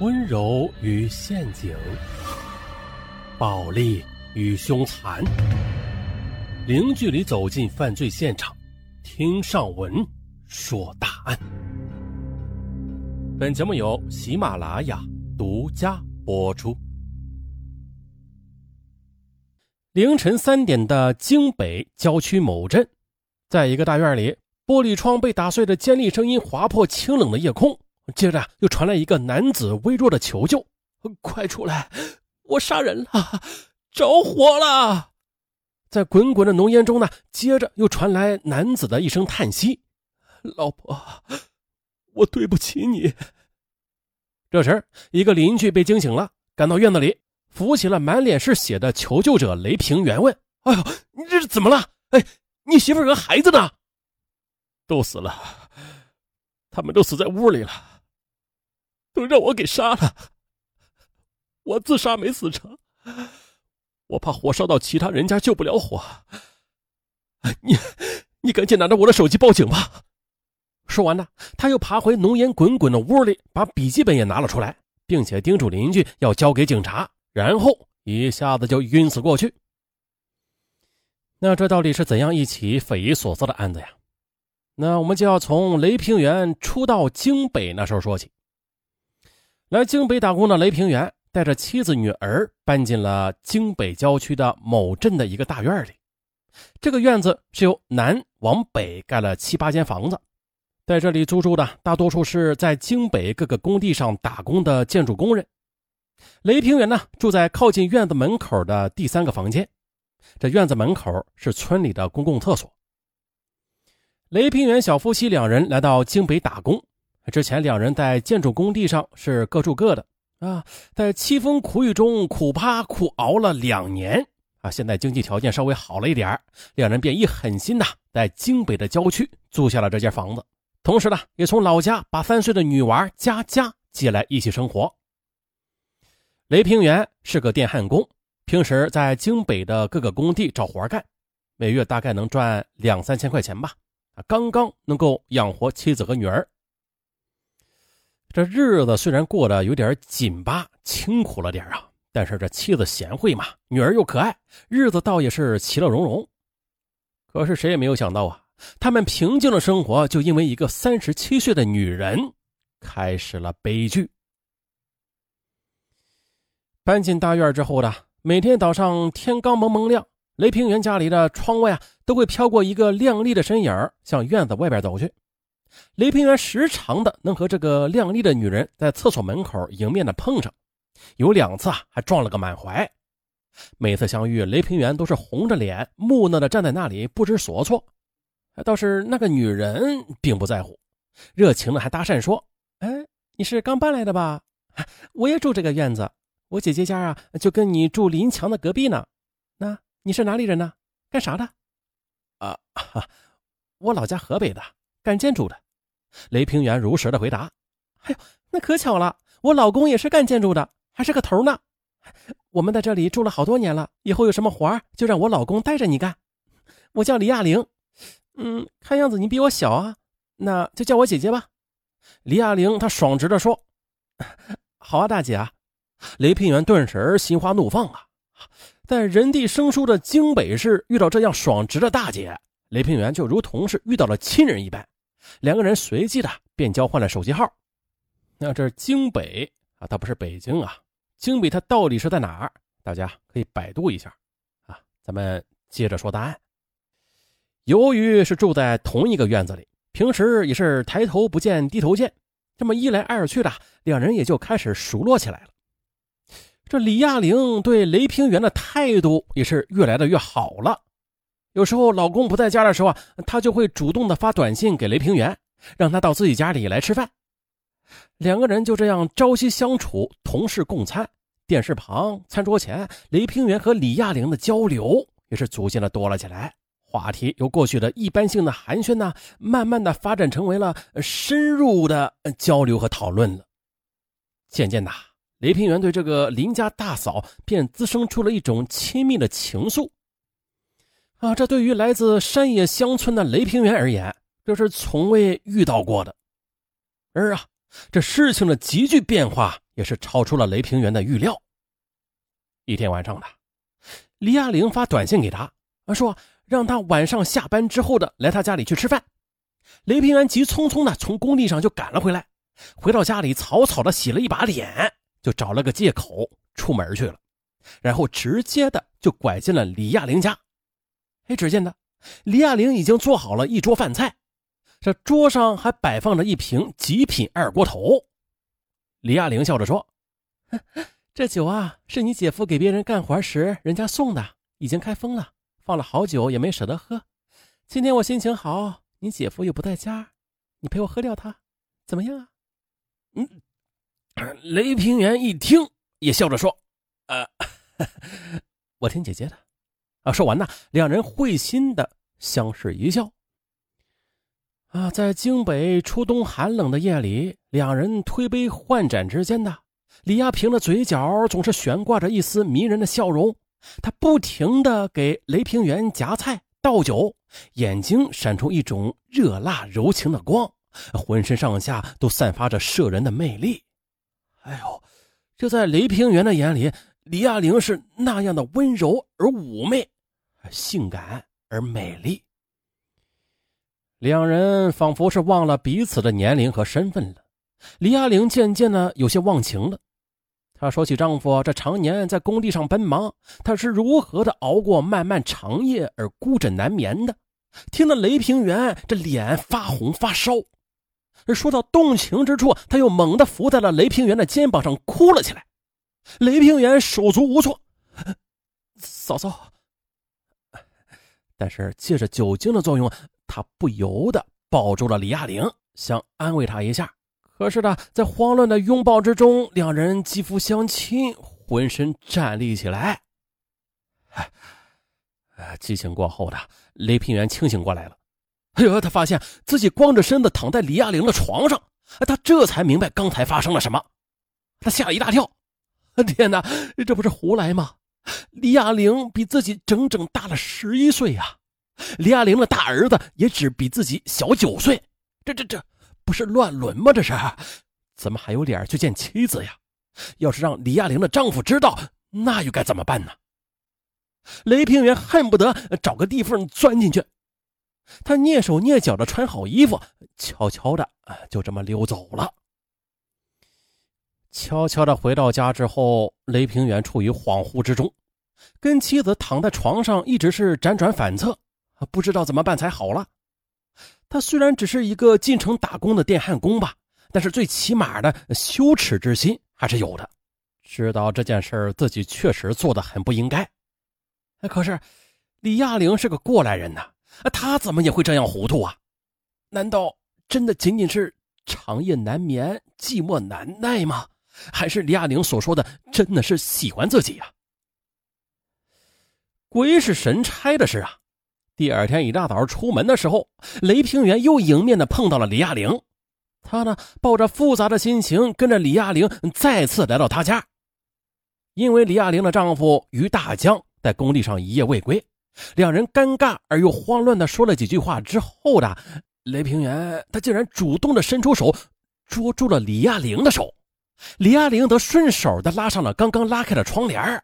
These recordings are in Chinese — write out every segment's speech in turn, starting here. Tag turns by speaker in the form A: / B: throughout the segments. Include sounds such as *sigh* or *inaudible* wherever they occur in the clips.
A: 温柔与陷阱，暴力与凶残，零距离走进犯罪现场，听上文说大案。本节目由喜马拉雅独家播出。凌晨三点的京北郊区某镇，在一个大院里，玻璃窗被打碎的尖利声音划破清冷的夜空。接着又传来一个男子微弱的求救：“快出来，我杀人了，着火了！”在滚滚的浓烟中呢，接着又传来男子的一声叹息：“老婆，我对不起你。”这时，一个邻居被惊醒了，赶到院子里，扶起了满脸是血的求救者雷平原，问：“哎呦，你这是怎么了？哎，你媳妇和孩子呢？都死了，他们都死在屋里了。”都让我给杀了，我自杀没死成，我怕火烧到其他人家救不了火。你，你赶紧拿着我的手机报警吧。说完呢，他又爬回浓烟滚滚的屋里，把笔记本也拿了出来，并且叮嘱邻居要交给警察，然后一下子就晕死过去。那这到底是怎样一起匪夷所思的案子呀？那我们就要从雷平原初到京北那时候说起。来京北打工的雷平原带着妻子、女儿搬进了京北郊区的某镇的一个大院里。这个院子是由南往北盖了七八间房子，在这里租住的大多数是在京北各个工地上打工的建筑工人。雷平原呢住在靠近院子门口的第三个房间，这院子门口是村里的公共厕所。雷平原小夫妻两人来到京北打工。之前两人在建筑工地上是各住各的啊，在凄风苦雨中苦爬苦熬了两年啊，现在经济条件稍微好了一点两人便一狠心呐，在京北的郊区租下了这间房子，同时呢，也从老家把三岁的女娃佳佳接来一起生活。雷平原是个电焊工，平时在京北的各个工地找活干，每月大概能赚两三千块钱吧，啊，刚刚能够养活妻子和女儿。这日子虽然过得有点紧巴、清苦了点啊，但是这妻子贤惠嘛，女儿又可爱，日子倒也是其乐融融。可是谁也没有想到啊，他们平静的生活就因为一个三十七岁的女人开始了悲剧。搬进大院之后的每天早上天刚蒙蒙亮，雷平原家里的窗外啊都会飘过一个靓丽的身影向院子外边走去。雷平原时常的能和这个靓丽的女人在厕所门口迎面的碰上，有两次啊还撞了个满怀。每次相遇，雷平原都是红着脸，木讷的站在那里不知所措。倒是那个女人并不在乎，热情的还搭讪说：“哎，你是刚搬来的吧？我也住这个院子，我姐姐家啊就跟你住临墙的隔壁呢。那你是哪里人呢？干啥的？啊，我老家河北的，干建筑的。”雷平原如实的回答：“哎呦，那可巧了，我老公也是干建筑的，还是个头呢。我们在这里住了好多年了，以后有什么活就让我老公带着你干。我叫李亚玲，嗯，看样子你比我小啊，那就叫我姐姐吧。”李亚玲她爽直的说：“ *laughs* 好啊，大姐啊！”雷平原顿时心花怒放啊，在人地生疏的京北市遇到这样爽直的大姐，雷平原就如同是遇到了亲人一般。两个人随即的便交换了手机号。那这京北啊，它不是北京啊，京北它到底是在哪儿？大家可以百度一下啊。咱们接着说答案。由于是住在同一个院子里，平时也是抬头不见低头见，这么一来二去的，两人也就开始熟络起来了。这李亚玲对雷平原的态度也是越来的越好了。有时候老公不在家的时候啊，她就会主动的发短信给雷平原，让他到自己家里来吃饭。两个人就这样朝夕相处，同事共餐。电视旁、餐桌前，雷平原和李亚玲的交流也是逐渐的多了起来。话题由过去的一般性的寒暄呢，慢慢的发展成为了深入的交流和讨论了。渐渐的，雷平原对这个邻家大嫂便滋生出了一种亲密的情愫。啊，这对于来自山野乡村的雷平原而言，这是从未遇到过的。而啊，这事情的急剧变化也是超出了雷平原的预料。一天晚上的，李亚玲发短信给他，说让他晚上下班之后的来他家里去吃饭。雷平原急匆匆的从工地上就赶了回来，回到家里草草的洗了一把脸，就找了个借口出门去了，然后直接的就拐进了李亚玲家。哎，只见呢，李亚玲已经做好了一桌饭菜，这桌上还摆放着一瓶极品二锅头。李亚玲笑着说：“这酒啊，是你姐夫给别人干活时人家送的，已经开封了，放了好久也没舍得喝。今天我心情好。”你姐夫又不在家，你陪我喝掉它，怎么样啊？嗯，*coughs* 雷平原一听也笑着说：“呃，*laughs* 我听姐姐的。”啊，说完呢，两人会心的相视一笑。啊，在京北初冬寒冷的夜里，两人推杯换盏之间呢李亚平的嘴角总是悬挂着一丝迷人的笑容，他不停的给雷平原夹菜。倒酒，眼睛闪出一种热辣柔情的光，浑身上下都散发着摄人的魅力。哎呦，这在雷平原的眼里，李亚玲是那样的温柔而妩媚，性感而美丽。两人仿佛是忘了彼此的年龄和身份了。李亚玲渐渐的有些忘情了。她说起丈夫这常年在工地上奔忙，她是如何的熬过漫漫长夜而孤枕难眠的。听得雷平原这脸发红发烧，而说到动情之处，他又猛地伏在了雷平原的肩膀上哭了起来。雷平原手足无措，嫂嫂。但是借着酒精的作用，他不由得抱住了李亚玲，想安慰她一下。可是呢，在慌乱的拥抱之中，两人肌肤相亲，浑身站立起来。哎，激情过后的雷平原清醒过来了。哎呦，他发现自己光着身子躺在李亚玲的床上，他这才明白刚才发生了什么。他吓了一大跳。天哪，这不是胡来吗？*laughs* 李亚玲比自己整整大了十一岁呀！李亚玲的大儿子也只比自己小九岁。这、这、这。不是乱伦吗？这是，怎么还有脸去见妻子呀？要是让李亚玲的丈夫知道，那又该怎么办呢？雷平原恨不得找个地缝钻进去。他蹑手蹑脚的穿好衣服，悄悄的就这么溜走了。悄悄的回到家之后，雷平原处于恍惚之中，跟妻子躺在床上，一直是辗转反侧，不知道怎么办才好了。他虽然只是一个进城打工的电焊工吧，但是最起码的羞耻之心还是有的。知道这件事自己确实做的很不应该。可是李亚玲是个过来人呐，他怎么也会这样糊涂啊？难道真的仅仅是长夜难眠、寂寞难耐吗？还是李亚玲所说的真的是喜欢自己呀？鬼使神差的是啊！第二天一大早出门的时候，雷平原又迎面的碰到了李亚玲。他呢，抱着复杂的心情，跟着李亚玲再次来到他家。因为李亚玲的丈夫于大江在工地上一夜未归，两人尴尬而又慌乱的说了几句话之后的，雷平原他竟然主动的伸出手捉住了李亚玲的手，李亚玲则顺手的拉上了刚刚拉开的窗帘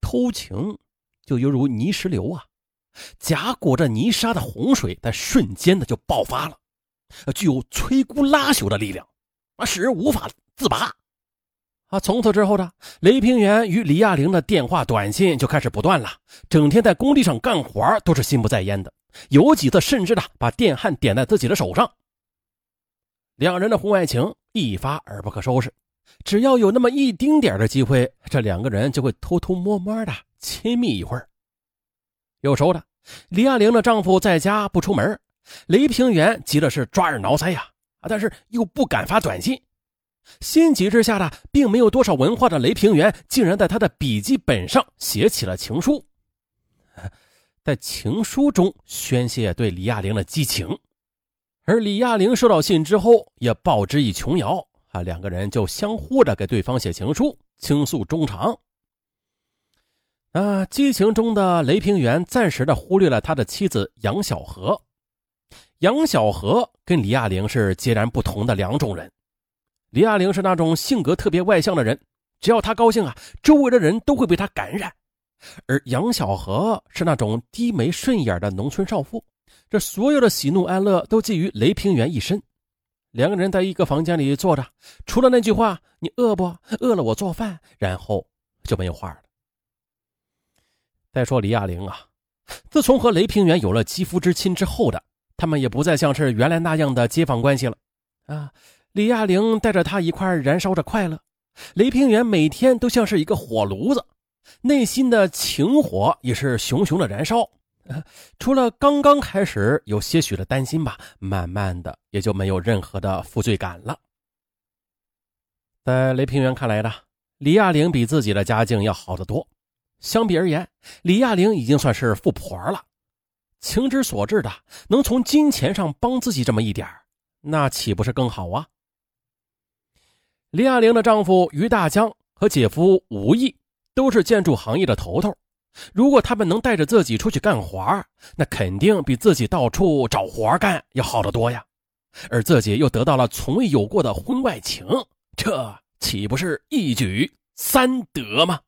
A: 偷情。就犹如泥石流啊，夹裹着泥沙的洪水在瞬间的就爆发了，具有摧枯拉朽的力量，啊，使人无法自拔。啊，从此之后呢，雷平原与李亚玲的电话、短信就开始不断了，整天在工地上干活都是心不在焉的，有几次甚至呢把电焊点在自己的手上。两人的婚外情一发而不可收拾，只要有那么一丁点的机会，这两个人就会偷偷摸摸的。亲密一会儿。有时候的，李亚玲的丈夫在家不出门，雷平原急的是抓耳挠腮呀，啊，但是又不敢发短信。心急之下的，并没有多少文化的雷平原，竟然在他的笔记本上写起了情书，*laughs* 在情书中宣泄对李亚玲的激情。而李亚玲收到信之后，也报之以琼瑶，啊，两个人就相互的给对方写情书，倾诉衷肠。啊，激情中的雷平原暂时的忽略了他的妻子杨小河。杨小河跟李亚玲是截然不同的两种人，李亚玲是那种性格特别外向的人，只要她高兴啊，周围的人都会被她感染。而杨小河是那种低眉顺眼的农村少妇，这所有的喜怒哀乐都寄于雷平原一身。两个人在一个房间里坐着，除了那句话“你饿不？饿了我做饭”，然后就没有话了。再说李亚玲啊，自从和雷平原有了肌肤之亲之后的，他们也不再像是原来那样的街坊关系了。啊，李亚玲带着他一块燃烧着快乐，雷平原每天都像是一个火炉子，内心的情火也是熊熊的燃烧。除了刚刚开始有些许的担心吧，慢慢的也就没有任何的负罪感了。在雷平原看来呢，李亚玲比自己的家境要好得多。相比而言，李亚玲已经算是富婆了。情之所至的，能从金钱上帮自己这么一点那岂不是更好啊？李亚玲的丈夫于大江和姐夫吴毅都是建筑行业的头头。如果他们能带着自己出去干活，那肯定比自己到处找活干要好得多呀。而自己又得到了从未有过的婚外情，这岂不是一举三得吗？